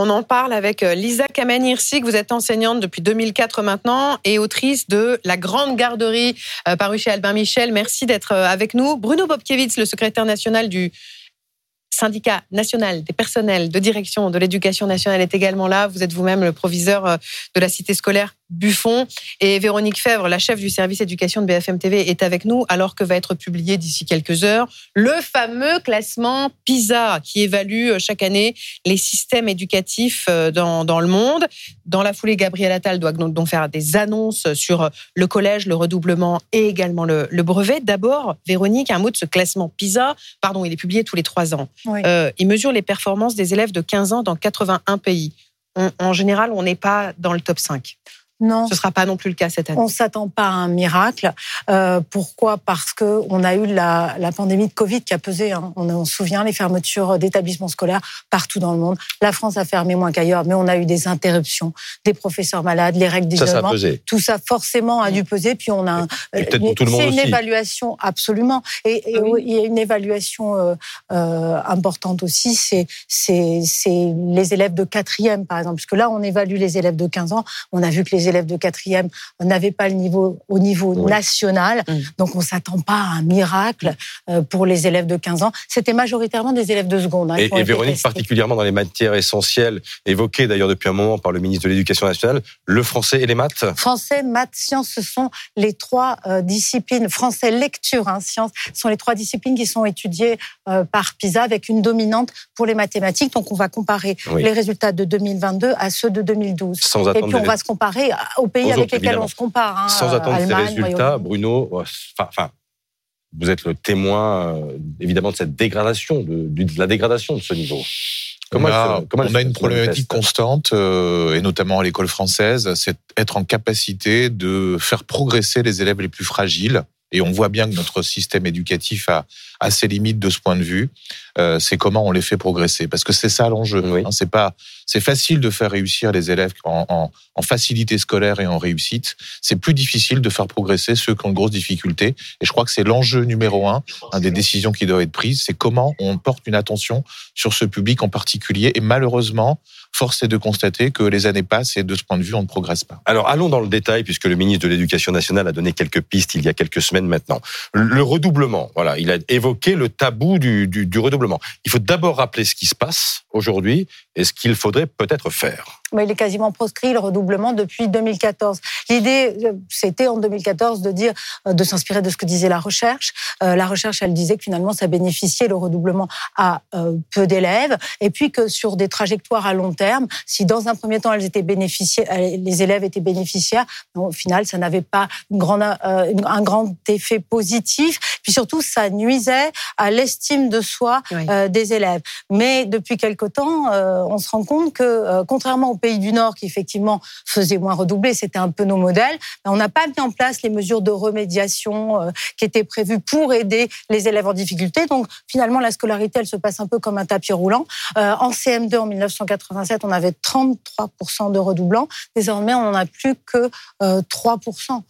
On en parle avec euh, Lisa Kamen-Hirsig. Vous êtes enseignante depuis 2004 maintenant et autrice de La Grande Garderie, euh, parue chez Albin Michel. Merci d'être euh, avec nous. Bruno Bobkiewicz, le secrétaire national du syndicat national des personnels de direction de l'éducation nationale est également là. Vous êtes vous-même le proviseur de la cité scolaire Buffon. Et Véronique Fèvre, la chef du service éducation de BFM TV, est avec nous alors que va être publié d'ici quelques heures le fameux classement PISA qui évalue euh, chaque année les systèmes éducatifs euh, dans, dans le monde. Dans la foulée, Gabriel Attal doit donc faire des annonces sur le collège, le redoublement et également le, le brevet. D'abord, Véronique, un mot de ce classement PISA. Pardon, il est publié tous les trois ans. Oui. Euh, il mesure les performances des élèves de 15 ans dans 81 pays. On- en général, on n'est pas dans le top 5. Non, Ce ne sera pas non plus le cas cette année. on s'attend pas à un miracle. Euh, pourquoi? Parce que on a eu la, la pandémie de Covid qui a pesé. hein. On, on se souvient les fermetures d'établissements scolaires partout dans le monde. La France a fermé moins qu'ailleurs, mais on a eu des interruptions, des professeurs malades, les règles Ça, ça a d'isolement. pesé. Tout ça forcément a dû peser. Puis on a peut-être pour tout le monde c'est une aussi. évaluation absolument. Et, et Ah oui. il y a une évaluation euh, euh, importante aussi. C'est c'est c'est les élèves de quatrième par exemple, puisque là on évalue les élèves de 15 ans. On a vu que les élèves de quatrième n'avaient pas le niveau au niveau Oui. national. Mm. Donc on s'attend pas à un miracle euh, pour les élèves de 15 ans. C'était majoritairement des élèves de seconde. hein, Et, Véronique, testés. particulièrement dans les matières essentielles, évoquées d'ailleurs depuis un moment par le ministre de l'Éducation nationale, le français et les maths? Français, maths, sciences, ce sont les trois euh, disciplines. Français, lecture, hein, sciences, ce sont les trois disciplines qui sont étudiées euh, par PISA avec une dominante pour les mathématiques. Donc, on va comparer Oui. les résultats de 2022 à ceux de 2012. Sans Et puis, on va se comparer aux pays Aux avec autres, lesquels évidemment. on se compare. hein, sans euh, attendre ces Allemagne, résultats, Royaume-Uni. Bruno, euh, enfin, vous êtes le témoin euh, évidemment de cette dégradation, de, de la dégradation de ce niveau. Comment on a, se- comment elle on a se- une problématique constante, euh, et notamment à l'école française, c'est être en capacité de faire progresser les élèves les plus fragiles. Et on voit bien que notre système éducatif a, a ses limites de ce point de vue. Euh, c'est comment on les fait progresser, parce que c'est ça l'enjeu. Oui. hein. c'est pas, c'est facile de faire réussir les élèves en, en, en facilité scolaire et en réussite. C'est plus difficile de faire progresser ceux qui ont de grosses difficultés. Et je crois que c'est l'enjeu numéro un, un des décisions qui doivent être prises, c'est comment on porte une attention sur ce public en particulier. Et malheureusement, force est de constater que les années passent et de ce point de vue, on ne progresse pas. Alors allons dans le détail puisque le ministre de l'Éducation nationale a donné quelques pistes il y a quelques semaines maintenant. Le redoublement, voilà, il a évoqué le tabou du, du, redoublement. Il faut d'abord rappeler ce qui se passe aujourd'hui et ce qu'il faudrait peut-être faire. Mais il est quasiment proscrit le redoublement depuis 2014. L'idée, euh, c'était en 2014 de dire, euh, de s'inspirer de ce que disait la recherche. Euh, la recherche, elle disait que finalement, ça bénéficiait le redoublement à euh, peu d'élèves, et puis que sur des trajectoires à long terme, si dans un premier temps elles étaient bénéficiaires, les élèves étaient bénéficiaires, au final, ça n'avait pas une grande, euh, une- un grand effet positif. Puis surtout, ça nuisait à l'estime de soi Oui. euh, des élèves. Mais depuis quelque temps, on se rend compte que, euh, contrairement aux pays du Nord qui effectivement faisaient moins redoubler, c'était un peu nos modèles, on n'a pas mis en place les mesures de remédiation euh, qui étaient prévues pour aider les élèves en difficulté. Donc finalement, la scolarité, elle se passe un peu comme un tapis roulant. Euh, en CM2, en 1987, on avait 33% de redoublants. Désormais, on n'en a plus que euh, 3%.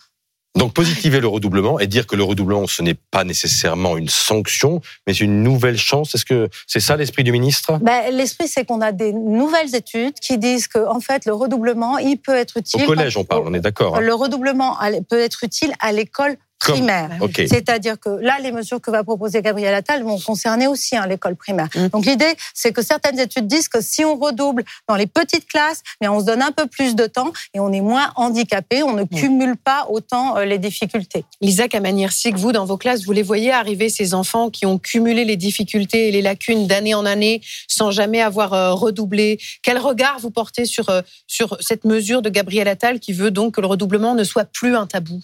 Donc positiver le redoublement et dire que le redoublement ce n'est pas nécessairement une sanction, mais une nouvelle chance. Est-ce que c'est ça l'esprit du ministre? Ben, L'esprit, c'est qu'on a des nouvelles études qui disent que, en fait, le redoublement, il peut être Au utile. collège, on parle, on est d'accord. hein. Le redoublement peut être utile à l'école primaire. C'est-à-dire que là, les mesures que va proposer Gabriel Attal vont concerner aussi hein, l'école primaire. Mm. Donc l'idée, c'est que certaines études disent que si on redouble dans les petites classes, mais on se donne un peu plus de temps et on est moins handicapé, on ne cumule pas autant euh, les difficultés. Lisa Kamanirsik, vous, dans vos classes, vous les voyez arriver, ces enfants qui ont cumulé les difficultés et les lacunes d'année en année sans jamais avoir euh, redoublé. Quel regard vous portez sur, euh, sur cette mesure de Gabriel Attal qui veut donc que le redoublement ne soit plus un tabou?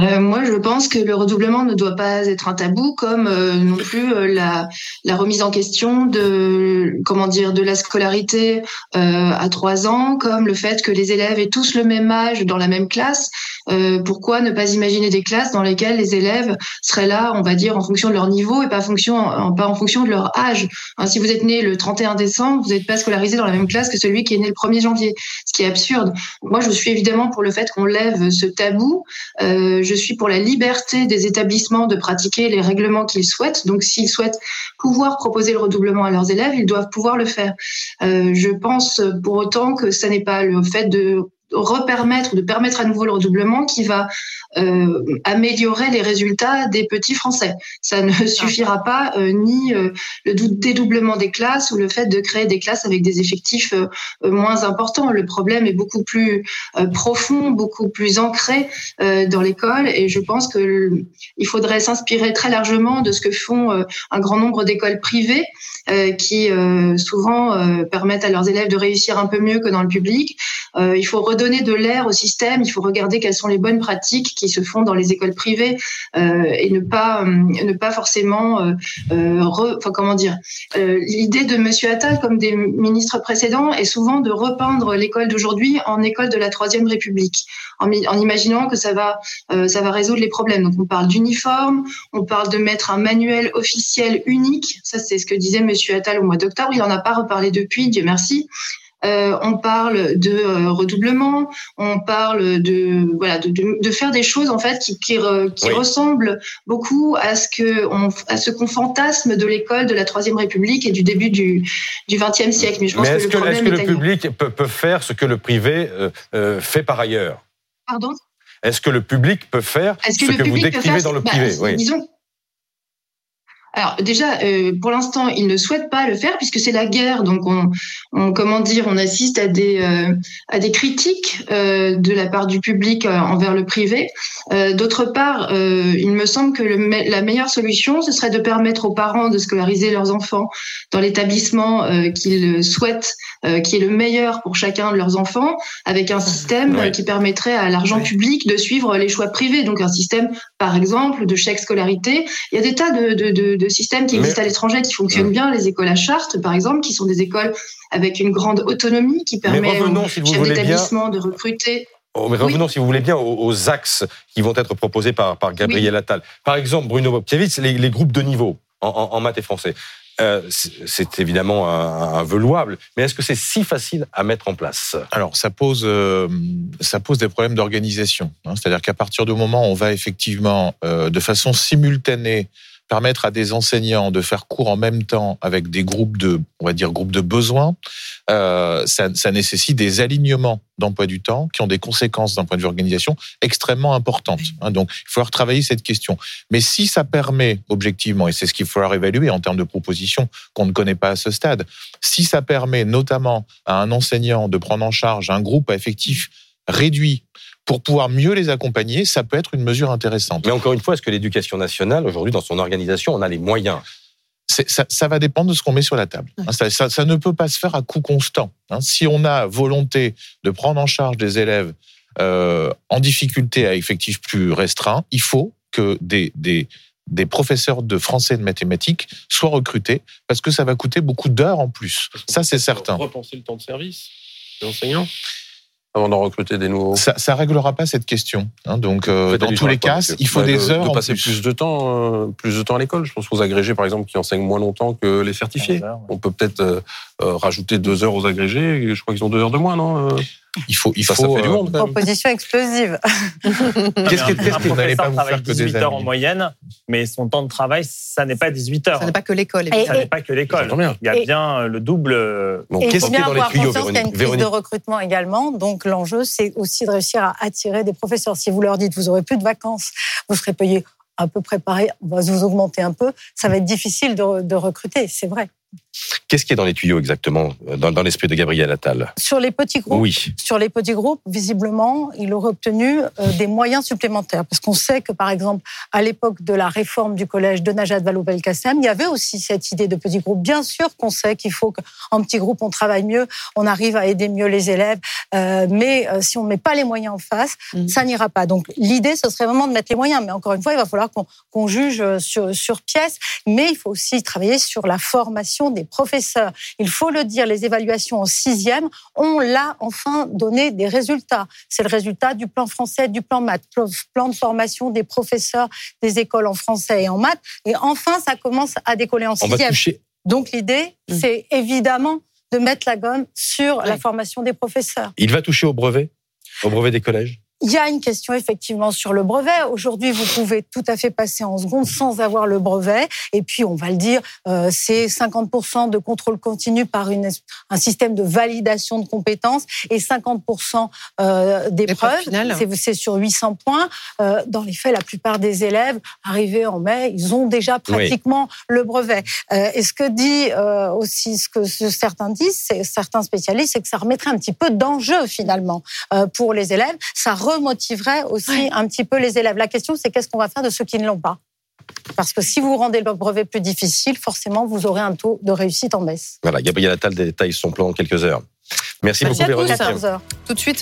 Euh, moi, je pense que le redoublement ne doit pas être un tabou, comme euh, non plus euh, la, la remise en question de comment dire de la scolarité euh, à trois ans, comme le fait que les élèves aient tous le même âge dans la même classe. Euh, pourquoi ne pas imaginer des classes dans lesquelles les élèves seraient là, on va dire, en fonction de leur niveau et pas, fonction, en, pas en fonction de leur âge? Hein, Si vous êtes né le 31 décembre, vous n'êtes pas scolarisé dans la même classe que celui qui est né le 1er janvier, ce qui est absurde. Moi, je suis évidemment pour le fait qu'on lève ce tabou. Je suis pour la liberté des établissements de pratiquer les règlements qu'ils souhaitent. Donc, s'ils souhaitent pouvoir proposer le redoublement à leurs élèves, ils doivent pouvoir le faire. Euh, je pense pour autant que ça n'est pas le fait de repermettre, de permettre à nouveau le redoublement qui va euh, améliorer les résultats des petits Français. Ça ne suffira pas euh, ni euh, le dédoublement des classes ou le fait de créer des classes avec des effectifs euh, moins importants. Le problème est beaucoup plus profond, beaucoup plus ancré dans l'école et je pense que il faudrait s'inspirer très largement de ce que font un grand nombre d'écoles privées qui souvent permettent à leurs élèves de réussir un peu mieux que dans le public. il faut redonner de l'air au système, il faut regarder quelles sont les bonnes pratiques qui se font dans les écoles privées euh, et ne pas euh, ne pas forcément euh, enfin comment dire l'idée de Monsieur Attal comme des ministres précédents est souvent de repeindre l'école d'aujourd'hui en école de la troisième République en, imaginant que ça va ça va résoudre les problèmes. Donc on parle d'uniforme on parle de mettre un manuel officiel unique. Ça c'est ce que disait Monsieur Attal au mois d'octobre. Il en a pas reparlé depuis Dieu merci euh, on parle de euh, redoublement, on parle de voilà de, de, faire des choses en fait qui, qui, qui ressemblent beaucoup à ce que on, à ce qu'on fantasme de l'école de la Troisième République et du début du du XXe siècle. Mais je pense est-ce que, le, est que le public peut, peut, faire ce que le privé euh, fait par ailleurs? Pardon? Est-ce que le public peut faire ce que, que vous décrivez dans le bah, privé? Oui. Disons alors déjà, euh, pour l'instant, ils ne souhaitent pas le faire puisque c'est la guerre. Donc, on, on, comment dire, on assiste à des euh, à des critiques euh, de la part du public envers le privé. D'autre part, il me semble que le, la meilleure solution, ce serait de permettre aux parents de scolariser leurs enfants dans l'établissement qu'ils souhaitent, qui est le meilleur pour chacun de leurs enfants, avec un système qui permettrait à l'argent public de suivre les choix privés. Donc, un système, par exemple, de chèque scolarité. Il y a des tas de, de, de, de systèmes qui existent à l'étranger qui fonctionnent bien, les écoles à charte, par exemple, qui sont des écoles avec une grande autonomie qui permet aux chefs d'établissement de recruter. Oh, mais revenons, si vous voulez bien, aux, axes qui vont être proposés par, par Gabriel Attal. Par exemple, Bruno Bobkiewicz, les, les groupes de niveau en, en, maths et français. Euh, c'est évidemment un, un louable, mais est-ce que c'est si facile à mettre en place? Alors, ça pose, euh, ça pose des problèmes d'organisation. Hein. C'est-à-dire qu'à partir du moment où on va effectivement, euh, de façon simultanée, permettre à des enseignants de faire cours en même temps avec des groupes de, on va dire, groupes de besoins, euh, ça, ça, nécessite des alignements d'emploi du temps qui ont des conséquences d'un point de vue organisation extrêmement importantes. Hein. donc, il faut retravailler cette question. Mais si ça permet, objectivement, et c'est ce qu'il faut falloir évaluer en termes de propositions qu'on ne connaît pas à ce stade, si ça permet notamment à un enseignant de prendre en charge un groupe à effectif réduit pour pouvoir mieux les accompagner, ça peut être une mesure intéressante. Mais encore une fois, est-ce que l'éducation nationale, aujourd'hui, dans son organisation, on a les moyens? Ça, ça, va dépendre de ce qu'on met sur la table. Hein, ça, ça, ça, ne peut pas se faire à coût constant. Hein. Si on a volonté de prendre en charge des élèves euh, en difficulté à effectif plus restreint, il faut que des, des, des professeurs de français et de mathématiques soient recrutés parce que ça va coûter beaucoup d'heures en plus. Ça, c'est certain. Repenser le temps de service des enseignants avant d'en recruter des nouveaux Ça ne réglera pas cette question. Hein, donc, euh, dans tous les cas, il faut des heures. De passer plus. de temps, euh, plus de temps à l'école. Je pense aux agrégés, par exemple, qui enseignent moins longtemps que les certifiés. On peut peut-être euh, rajouter deux heures aux agrégés. Je crois qu'ils ont deux heures de moins, non il faut, il ça, faut, ça fait du monde. Proposition explosive. Qu'est-ce que, qu'est-ce que vous n'allez pas vous faire que 18 heures en moyenne, mais son temps de travail, ça n'est pas 18 heures. Ça n'est pas que l'école. ça n'est pas que l'école. Il y a bien le double. Donc, qu'est-ce qu'il y a dans les tuyaux, Véronique Il y a une crise de recrutement également. Donc, l'enjeu, c'est aussi de réussir à attirer des professeurs. Si vous leur dites, vous aurez plus de vacances, vous serez payé un peu préparé, vous augmenter un peu, ça va être difficile de recruter, c'est vrai. Qu'est-ce qui est dans les tuyaux exactement, dans, dans l'esprit de Gabriel Attal? Sur les petits groupes, oui. sur les petits groupes, visiblement, il aurait obtenu euh, des moyens supplémentaires. Parce qu'on sait que, par exemple, à l'époque de la réforme du collège de Najat Vallaud-Belkacem, il y avait aussi cette idée de petits groupes. Bien sûr qu'on sait qu'il faut qu'en petits groupes, on travaille mieux, on arrive à aider mieux les élèves, euh, mais euh, si on ne met pas les moyens en face, mmh. ça n'ira pas. Donc l'idée, ce serait vraiment de mettre les moyens. Mais encore une fois, il va falloir qu'on qu juge sur, sur pièce, mais il faut aussi travailler sur la formation des professeurs. Il faut le dire, les évaluations en sixième ont là enfin donné des résultats. C'est le résultat du plan français, du plan maths, plan de formation des professeurs des écoles en français et en maths. Et enfin, ça commence à décoller en sixième. Donc l'idée, mmh. c'est évidemment de mettre la gomme sur la formation des professeurs. Il va toucher au brevet, au brevet des collèges? Il y a une question effectivement sur le brevet. Aujourd'hui, vous pouvez tout à fait passer en seconde sans avoir le brevet. Et puis, on va le dire, euh, c'est 50% de contrôle continu par une, un système de validation de compétences et 50% euh, d'épreuves. C'est sur 800 points. Euh, dans les faits, la plupart des élèves arrivés en mai, ils ont déjà pratiquement le brevet. Euh, et ce que dit euh, aussi, ce que certains disent, certains spécialistes, c'est que ça remettrait un petit peu d'enjeu finalement euh, pour les élèves. Ça remotiverait aussi un petit peu les élèves. La question, c'est qu'est-ce qu'on va faire de ceux qui ne l'ont pas? Parce que si vous rendez le brevet plus difficile, forcément, vous aurez un taux de réussite en baisse. Voilà, Gabriel Attal détaille son plan en quelques heures. Merci, beaucoup, Véronique. Tout de suite.